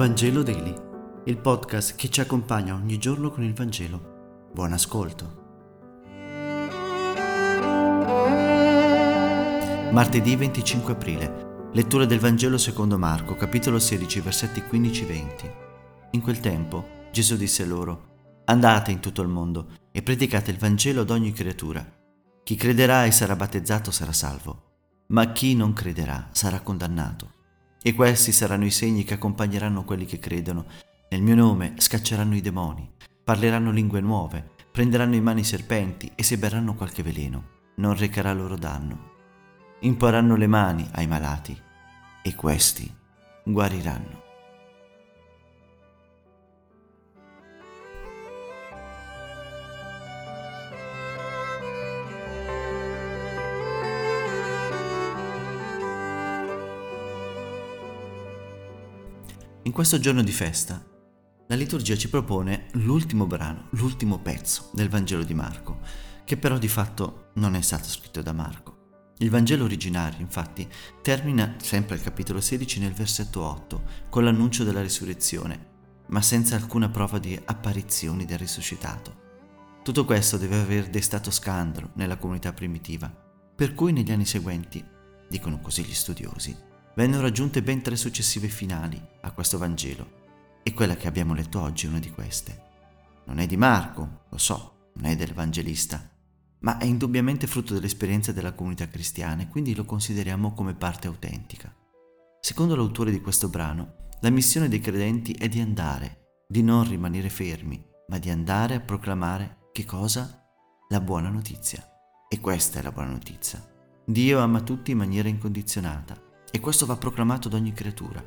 Vangelo Daily, il podcast che ci accompagna ogni giorno con il Vangelo. Buon ascolto. Martedì 25 aprile. Lettura del Vangelo secondo Marco, capitolo 16, versetti 15-20. In quel tempo Gesù disse loro, Andate in tutto il mondo e predicate il Vangelo ad ogni creatura. Chi crederà e sarà battezzato sarà salvo, ma chi non crederà sarà condannato. E questi saranno i segni che accompagneranno quelli che credono. Nel mio nome scacceranno i demoni, parleranno lingue nuove, prenderanno in mano i serpenti e se berranno qualche veleno, non recherà loro danno. Imporranno le mani ai malati e questi guariranno. In questo giorno di festa, la liturgia ci propone l'ultimo brano, l'ultimo pezzo del Vangelo di Marco, che però di fatto non è stato scritto da Marco. Il Vangelo originario, infatti, termina sempre al capitolo 16 nel versetto 8, con l'annuncio della risurrezione, ma senza alcuna prova di apparizioni del risuscitato. Tutto questo deve aver destato scandalo nella comunità primitiva, per cui negli anni seguenti, dicono così gli studiosi, vennero aggiunte ben tre successive finali a questo Vangelo e quella che abbiamo letto oggi è una di queste. Non è di Marco, lo so, non è del Vangelista, ma è indubbiamente frutto dell'esperienza della comunità cristiana e quindi lo consideriamo come parte autentica. Secondo l'autore di questo brano, la missione dei credenti è di andare, di non rimanere fermi, ma di andare a proclamare che cosa? La buona notizia. E questa è la buona notizia. Dio ama tutti in maniera incondizionata e questo va proclamato ad ogni creatura.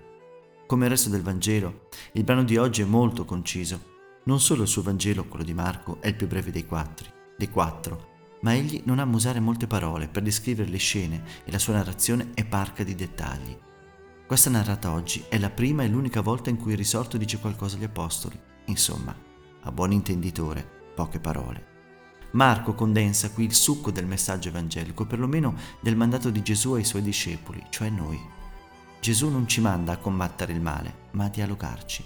Come il resto del Vangelo, il brano di oggi è molto conciso. Non solo il suo Vangelo, quello di Marco, è il più breve dei quattro, dei quattro ma egli non ama usare molte parole per descrivere le scene e la sua narrazione è parca di dettagli. Questa narrata oggi è la prima e l'unica volta in cui il risorto dice qualcosa agli apostoli. Insomma, a buon intenditore, poche parole. Marco condensa qui il succo del messaggio evangelico, perlomeno del mandato di Gesù ai suoi discepoli, cioè noi. Gesù non ci manda a combattere il male, ma a dialogarci.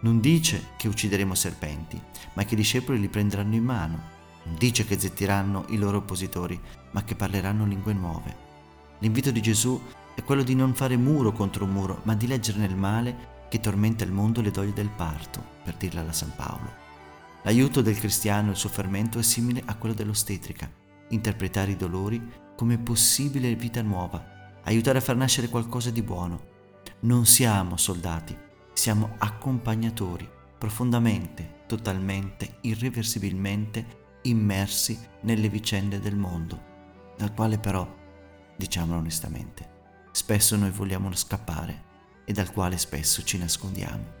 Non dice che uccideremo serpenti, ma che i discepoli li prenderanno in mano. Non dice che zettiranno i loro oppositori, ma che parleranno lingue nuove. L'invito di Gesù è quello di non fare muro contro muro, ma di leggere nel male che tormenta il mondo le doglie del parto, per dirla alla San Paolo. L'aiuto del cristiano e il suo fermento è simile a quello dell'ostetrica, interpretare i dolori come possibile vita nuova, aiutare a far nascere qualcosa di buono. Non siamo soldati, siamo accompagnatori, profondamente, totalmente, irreversibilmente immersi nelle vicende del mondo, dal quale però, diciamolo onestamente, spesso noi vogliamo scappare e dal quale spesso ci nascondiamo.